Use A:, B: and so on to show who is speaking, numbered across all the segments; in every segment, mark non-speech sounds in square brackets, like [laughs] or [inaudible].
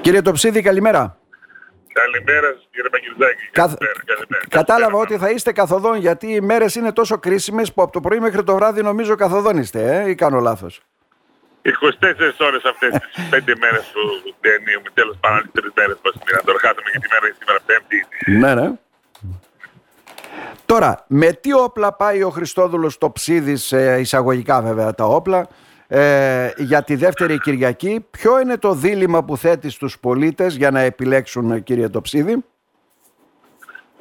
A: Κύριε Τοψίδη, καλημέρα.
B: Καλημέρα σας κύριε Παγκυρδάκη.
A: Καθ... Κατάλαβα ότι θα είστε καθοδόν γιατί οι μέρες είναι τόσο κρίσιμες που από το πρωί μέχρι το βράδυ νομίζω καθοδόν είστε, ε, ή κάνω λάθος.
B: 24 ώρες αυτές τις [laughs] 5 μέρες που διανύουμε, τέλος πάντων τις 3 μέρες που μήνα. Τώρα χάσαμε και τη μέρα σήμερα πέμπτη.
A: Ναι, ναι. Τώρα, με τι όπλα πάει ο Χριστόδουλος το ψίδι, εισαγωγικά βέβαια τα όπλα, ε, για τη δεύτερη Κυριακή. Ποιο είναι το δίλημα που θέτει στους πολίτες για να επιλέξουν κύριε Τοψίδη;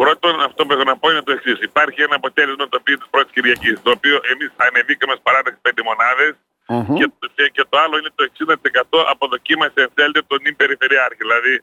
B: Πρώτον, αυτό που έχω να πω είναι το εξής. Υπάρχει ένα αποτέλεσμα το οποίο της πρώτης Κυριακής, το οποίο εμείς ανεβήκαμε στις παράταξη 5 μονάδες mm-hmm. και, το, και το άλλο είναι το 60% αποδοκίμασε εν θέλετε τον περιφερειάρχη. Δηλαδή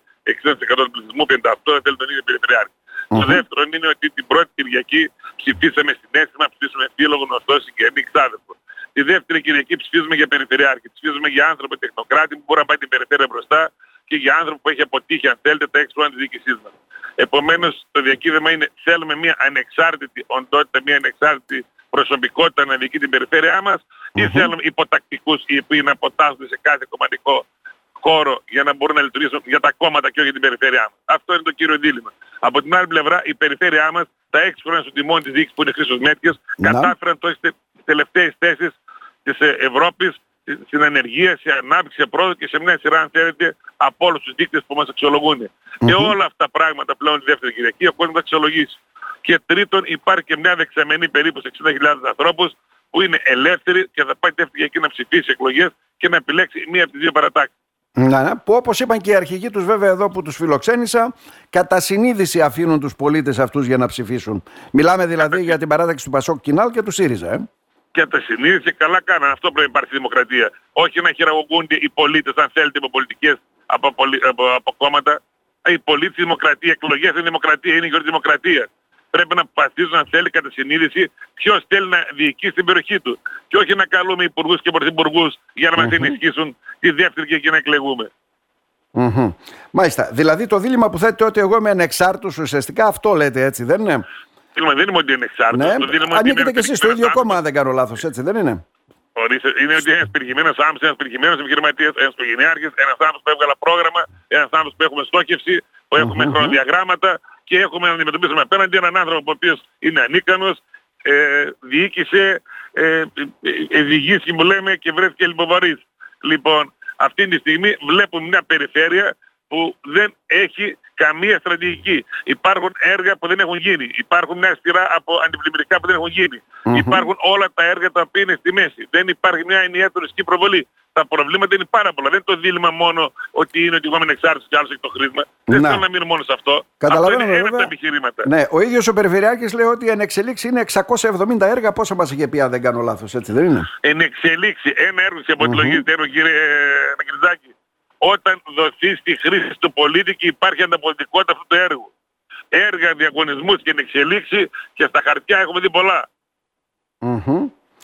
B: 60% του πληθυσμού, 58% θέλει τον περιφερειάρχη. Mm-hmm. Το δεύτερο είναι ότι την πρώτη Κυριακή ψηφίσαμε συνέστημα, ψηφίσαμε φίλο, γνωστό, συγγενή, ξάδερφο. Τη δεύτερη Κυριακή ψηφίζουμε για περιφερειάρχη. Ψηφίζουμε για άνθρωπο τεχνοκράτη που μπορεί να πάει την περιφέρεια μπροστά και για άνθρωπο που έχει αποτύχει, αν θέλετε, τα έξι χρόνια της διοίκησής μας. Επομένως, το διακύβευμα είναι θέλουμε μια ανεξάρτητη οντότητα, μια ανεξάρτητη προσωπικότητα να διοικεί την περιφέρειά μας mm-hmm. ή θέλουμε υποτακτικούς οι οποίοι να αποτάσσονται σε κάθε κομματικό χώρο για να μπορούν να λειτουργήσουν για τα κόμματα και όχι για την περιφέρειά μας. Αυτό είναι το κύριο δίλημα. Από την άλλη πλευρά η περιφέρειά μας τα έξι χρόνια στο τιμόνι της διοίκησης που είναι Χρήστος Μέτκες κατάφεραν το τις τελευταίες θέσεις της Ευρώπης στην ανεργία, σε ανάπτυξη, σε πρόοδο και σε μια σειρά αν θέλετε από όλους τους δείκτες που μας αξιολογούν. Και όλα αυτά τα πράγματα πλέον τη δεύτερη Κυριακή ο κόσμος θα αξιολογήσει. Και τρίτον υπάρχει και μια δεξαμενή περίπου σε 60.000 ανθρώπους που είναι ελεύθεροι και θα πάει δεύτερη Κυριακή να ψηφίσει εκλογές και να επιλέξει μία από τις δύο παρατάξεις.
A: Ναι, ναι, που όπως είπαν και οι αρχηγοί τους βέβαια εδώ που τους φιλοξένησα κατά συνείδηση αφήνουν τους πολίτες αυτούς για να ψηφίσουν. Μιλάμε δηλαδή για την παράταξη του Πασόκ Κινάλ και του ΣΥΡΙΖΑ. Ε
B: και τα συνείδηση καλά κάνανε. Αυτό πρέπει να υπάρχει δημοκρατία. Όχι να χειραγωγούνται οι πολίτες αν θέλετε από πολιτικές από, από, από κόμματα. Οι πολίτες δημοκρατίας, εκλογές είναι δημοκρατία, είναι η δημοκρατίας. Πρέπει να αποφασίζουν αν θέλει κατά συνείδηση ποιος θέλει να διοικήσει την περιοχή του. Και όχι να καλούμε υπουργούς και πρωθυπουργούς για να μας ενισχύσουν τη δεύτερη και εκεί να εκλεγούμε.
A: Mm-hmm. Μάλιστα. Δηλαδή το δίλημα που θέτει ότι εγώ είμαι ανεξάρτητος ουσιαστικά αυτό λέτε έτσι δεν είναι;
B: Δεν είμαι ότι είναι εξάρτητος.
A: Ναι, ανήκετε και εσείς στο ίδιο κόμμα, αν δεν κάνω λάθος, έτσι δεν είναι;
B: Είναι ότι ένας πυρηγημένο άνθρωπο, ένας πυρηγημένο επιχειρηματίας, ένας οικογενειάρχης, ένας άνθρωπο που έβγαλε πρόγραμμα, ένας άνθρωπο που έχουμε στόχευση, που έχουμε mm-hmm. χρονοδιαγράμματα και έχουμε να αντιμετωπίσουμε απέναντι έναν άνθρωπο ο οποίος είναι ανίκανος, ε, διοίκησε, ε, ε, που λέμε και βρέθηκε λιποβαρή. Λοιπόν, αυτή τη στιγμή βλέπουμε μια περιφέρεια που δεν έχει καμία στρατηγική. Υπάρχουν έργα που δεν έχουν γίνει. Υπάρχουν μια σειρά από αντιπλημμυρικά που δεν έχουν Υπάρχουν όλα τα έργα τα οποία είναι στη μέση. Δεν υπάρχει μια ενιαία τουριστική προβολή. Τα προβλήματα είναι πάρα πολλά. Δεν είναι το δίλημα μόνο ότι είναι ότι εγώ είμαι εξάρτητος και άλλος έχει το χρήσμα. Δεν θέλω να μείνω μόνο σε αυτό.
A: Καταλαβαίνω,
B: αυτό είναι
A: ένα
B: από τα επιχειρήματα.
A: Ναι, ο ίδιος ο Περιφερειάκης λέει ότι εν εξελίξη είναι 670 έργα. Πόσα μας είχε πει αν δεν κάνω λάθος, έτσι δεν είναι;
B: Εν εξελίξη, ένα έργο σε αποτελογίζεται mm-hmm. κύριε Ναγκριζάκη όταν δοθεί στη χρήση του πολίτη και υπάρχει ανταποδοτικότητα αυτού του έργου. Έργα, διαγωνισμούς και εξελίξη και στα χαρτιά έχουμε δει πολλά.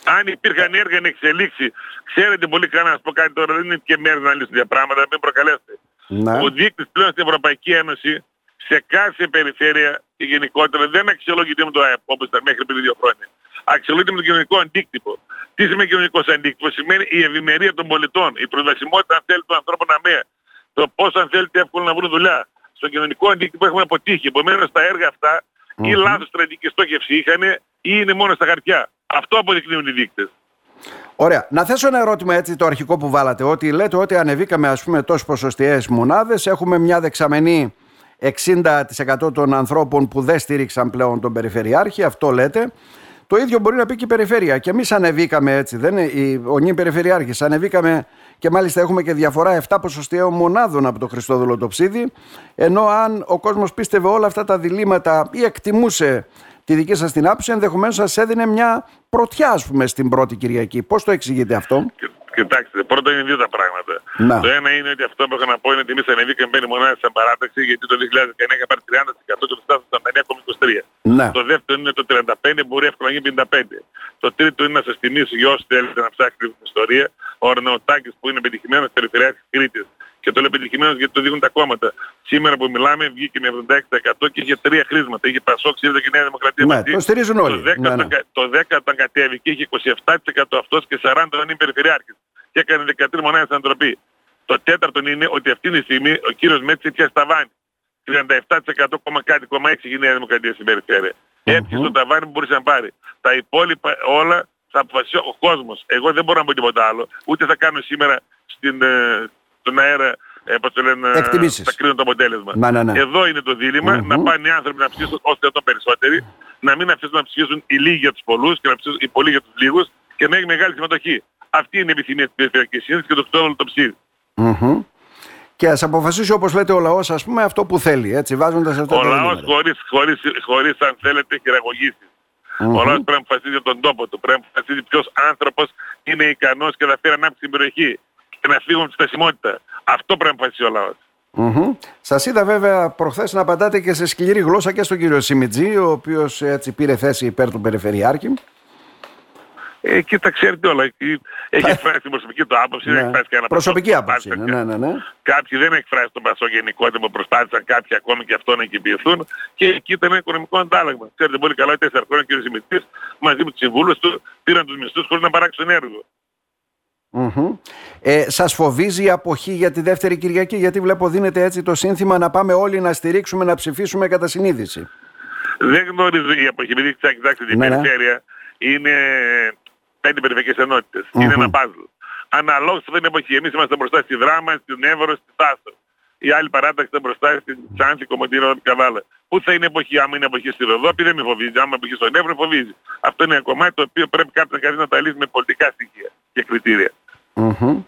B: Αν υπήρχαν έργα εν εξελίξη, ξέρετε πολύ καλά να σας πω κάτι τώρα, δεν είναι και μέρες να λύσουν για πράγματα, μην προκαλέσετε. Ναι. Ο δείκτης πλέον στην Ευρωπαϊκή Ένωση σε κάθε περιφέρεια και γενικότερα δεν αξιολογείται με το ΑΕΠ όπως ήταν μέχρι πριν δύο χρόνια. Αξιολογείται με το κοινωνικό αντίκτυπο. Τι σημαίνει κοινωνικό αντίκτυπο, σημαίνει η ευημερία των πολιτών, η προσβασιμότητα αν θέλει του ανθρώπου να με, το πώς αν θέλετε εύκολα να βρουν δουλειά. Στο κοινωνικό αντίκτυπο έχουμε αποτύχει. Επομένως τα έργα αυτά mm-hmm. ή λάθος στρατηγική στόχευση είχαν ή είναι μόνο στα χαρτιά. Αυτό αποδεικνύουν οι δείκτες.
A: Ωραία. Να θέσω ένα ερώτημα έτσι το αρχικό που βάλατε. Ότι λέτε ότι ανεβήκαμε ας πούμε τόσες ποσοστιαίες μονάδες. Έχουμε μια δεξαμενή 60% των ανθρώπων που δεν στήριξαν πλέον τον Περιφερειάρχη. Αυτό λέτε. Το ίδιο μπορεί να πει και η περιφέρεια. Και εμείς ανεβήκαμε έτσι, δεν είναι, ο νυ περιφερειάρχης. Ανεβήκαμε και μάλιστα έχουμε και διαφορά 7 ποσοστιαίων μονάδων από το Χριστόδουλο το ψίδι. Ενώ αν ο κόσμος πίστευε όλα αυτά τα διλήμματα ή εκτιμούσε τη δική σας την άποψη, ενδεχομένως σας έδινε μια πρωτιά, ας πούμε, στην πρώτη Κυριακή. Πώς το εξηγείτε αυτό;
B: Κοιτάξτε, πρώτα είναι δύο τα πράγματα. Να. Το ένα είναι ότι αυτό που έχω να πω είναι ότι εμείς ανεβήκαμε πέντε μονάδες σε παράταξη γιατί το 2019 είχα πάρει 30% και φτάσαμε στα 9,23. Ναι. Το δεύτερο είναι το 35 μπορεί εύκολα να γίνει 55. Το τρίτο είναι να σας θυμίσω για όσοι θέλετε να ψάξετε την ιστορία ο Αρνεοτάκης που είναι πετυχημένος περιφερειάρχης Κρήτης και το λέω πετυχημένος γιατί το δείχνουν τα κόμματα. Σήμερα που μιλάμε βγήκε με 76% και είχε τρία χρήσματα. Είχε Πασόκ, ΣΥΡΙΖΑ και Νέα Δημοκρατία.
A: Ναι, το στηρίζουν όλοι.
B: Το 10, ναι, ναι. το 10 όταν κατέβηκε είχε 27% αυτός και 40% είναι περιφερειάρχης. Και έκανε 13 μονάδες ανθρωπή. Το τέταρτο είναι ότι αυτή τη στιγμή ο κύριος Μέτσης πια σταβάνει. 37% κόμμα κάτι, κόμμα 6 η Νέα Δημοκρατία στην περιφέρεια. Mm-hmm. Έπιασε το ταβάνι που μπορούσε να πάρει. Τα υπόλοιπα όλα θα αποφασίσει ο κόσμος. Εγώ δεν μπορώ να πω τίποτα άλλο. Ούτε θα κάνω σήμερα στην, ε, στον αέρα ε, πώς το λένε, θα κρίνω το αποτέλεσμα.
A: Να, ναι, ναι.
B: Εδώ είναι το δίλημα mm-hmm. να πάνε οι άνθρωποι να ψηφίσουν όσο το περισσότεροι, να μην αφήσουν να ψηφίσουν οι λίγοι για τους πολλούς και να ψηφίσουν οι πολλοί για τους λίγους και να έχει μεγάλη συμμετοχή. Αυτή είναι η επιθυμία της Περιφερειακής Σύνδεσης και το ξένο το ψήφι.
A: Mm-hmm. Και ας αποφασίσει όπως λέτε ο λαός ας πούμε αυτό που θέλει έτσι βάζοντας αυτό
B: Ο λαός χωρίς, χωρίς, χωρίς αν θέλετε χειραγωγήσεις. Mm-hmm. Ο λαός πρέπει να αποφασίσει για τον τόπο του. Πρέπει να αποφασίσει ποιος άνθρωπος είναι ικανός και θα φέρει ανάπτυξη στην περιοχή και να φύγουν τη στασιμότητα. Αυτό πρέπει να αποφασίσει ο λαός.
A: Mm-hmm. Σας είδα βέβαια προχθές να απαντάτε και σε σκληρή γλώσσα και στον κύριο Σιμιτζή ο οποίος έτσι πήρε θέση υπέρ του Περιφερειάρχη.
B: Ε, και τα ξέρετε όλα. Έχει εκφράσει την προσωπική του άποψη,
A: ναι.
B: έχει εκφράσει και ένα
A: Προσωπική άποψη. Ναι, ναι, ναι, ναι.
B: Κάποιοι δεν εκφράσει τον πασό γενικότητα που προσπάθησαν κάποιοι ακόμη και αυτό να εγκυπηθούν και εκεί ήταν ένα οικονομικό αντάλλαγμα. Ξέρετε πολύ καλά ότι τέσσερα χρόνια ο κ. Σιμιτής μαζί με τους συμβούλους του πήραν τους μισθούς χωρίς να παράξουν έργο.
A: Mm-hmm. Ε, σας φοβίζει η αποχή για τη δεύτερη Κυριακή γιατί βλέπω δίνεται έτσι το σύνθημα να πάμε όλοι να στηρίξουμε, να ψηφίσουμε κατά συνείδηση.
B: Δεν γνωρίζω η αποχή, επειδή κοιτάξτε την ναι, ναι. περιφέρεια είναι πέντε περιφερειακές ενότητες. Mm-hmm. Είναι ένα παζλ. Αναλόγως δεν είναι εποχή. Εμείς είμαστε μπροστά στη Δράμα, στην Εύρο, στη Τάσο. Η άλλη παράταξη ήταν μπροστά στην Τσάνθη, Κομωτήριο, Καβάλα. Πού θα είναι εποχή, άμα είναι εποχή στη Ροδόπη δεν με φοβίζει. Άμα είναι εποχή στον Εύρο φοβίζει. Αυτό είναι ένα κομμάτι το οποίο πρέπει κάποιος να να τα λύσει με πολιτικά στοιχεία και κριτήρια.
A: Mm-hmm.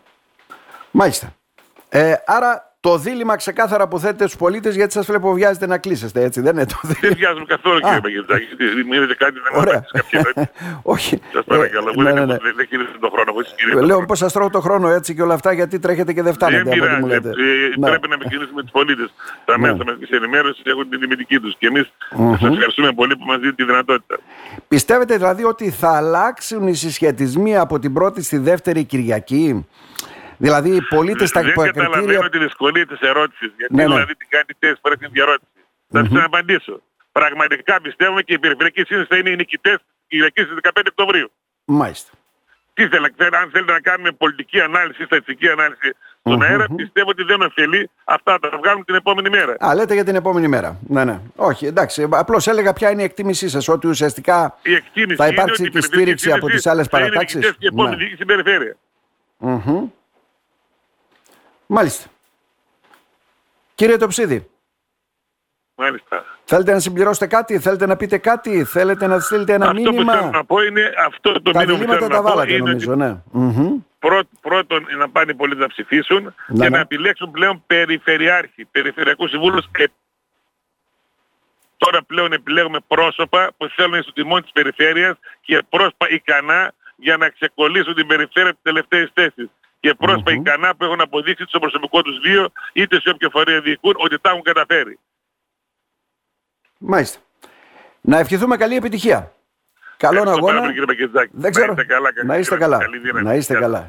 A: Μάλιστα. Ε, άρα το δίλημα ξεκάθαρα που θέτετε στους πολίτες γιατί σας βλέπω βιάζετε να κλείσετε έτσι δεν είναι το δίλημα.
B: Δεν βιάζουμε καθόλου κύριε Παγγελτάκη. Μου είδατε κάτι να
A: Ωραία. [laughs] Όχι.
B: Σας παρακαλώ. Ε, ναι, ναι, ναι. Δεν κύριετε τον χρόνο.
A: Λέω πως σας τρώω το χρόνο έτσι και όλα αυτά γιατί τρέχετε και δεν φτάνετε.
B: Δεν πειράζει. Ε, ναι. Πρέπει να επικοινωνήσουμε τους πολίτες. Τα μέσα μαζικής ενημέρωσης έχουν την τιμητική τους. Και εμείς σας ευχαριστούμε πολύ που μας δίνετε τη δυνατότητα.
A: Πιστεύετε δηλαδή ότι θα αλλάξουν οι συσχετισμοί από την πρώτη στη δεύτερη Κυριακή; Δηλαδή οι πολίτες στα
B: Δεν καταλαβαίνω τη δυσκολία της ερώτησης. Γιατί ναι, ναι. δηλαδή την κάνει τέσσερις φορές την ερώτηση. Θα mm-hmm. απαντήσω. Πραγματικά πιστεύουμε και η Περιφερειακή Σύνδεση θα είναι οι νικητές Κυριακής στις 15 Οκτωβρίου.
A: Μάλιστα.
B: Τι θέλετε, αν θέλετε να κάνουμε πολιτική ανάλυση, στατιστική ανάλυση στον mm-hmm. αέρα, πιστεύω ότι δεν ωφελεί αυτά τα βγάλουμε την επόμενη μέρα.
A: Α, λέτε για την επόμενη μέρα. Ναι, ναι. Όχι, εντάξει. Απλώς έλεγα ποια είναι η εκτίμησή σας, ότι ουσιαστικά
B: η εκτίμηση
A: θα υπάρξει και στήριξη από τις άλλες παρατάξεις.
B: Θα είναι και επόμενη ναι. στην περιφέρεια.
A: Mm-hmm. Μάλιστα. Κύριε Τοψίδη.
B: Μάλιστα.
A: Θέλετε να συμπληρώσετε κάτι, θέλετε να πείτε κάτι, θέλετε να στείλετε ένα
B: αυτό
A: μήνυμα;
B: Αυτό που θέλω να πω είναι αυτό το
A: τα
B: μήνυμα που θέλω
A: τα
B: να
A: βάλατε,
B: πω είναι
A: νομίζω,
B: ότι
A: ναι. mm
B: πρώτον να πάνε οι πολίτες να ψηφίσουν
A: ναι,
B: και
A: ναι.
B: να επιλέξουν πλέον περιφερειάρχη, περιφερειακούς συμβούλους. Ε, τώρα πλέον επιλέγουμε πρόσωπα που θέλουν στο τιμόνι της περιφέρειας και πρόσωπα ικανά για να ξεκολλήσουν την περιφέρεια τις τελευταίες θέσεις και πρόσωπα mm-hmm. ικανά που έχουν αποδείξει στο προσωπικό τους βίο είτε σε όποια φορέα διοικούν ότι τα έχουν καταφέρει.
A: Μάλιστα. Να ευχηθούμε καλή επιτυχία. Καλό αγώνα.
B: Πάρα, κύριε
A: Δεν ξέρω.
B: Να είστε καλά.
A: Να είστε καλά. Να είστε καλά.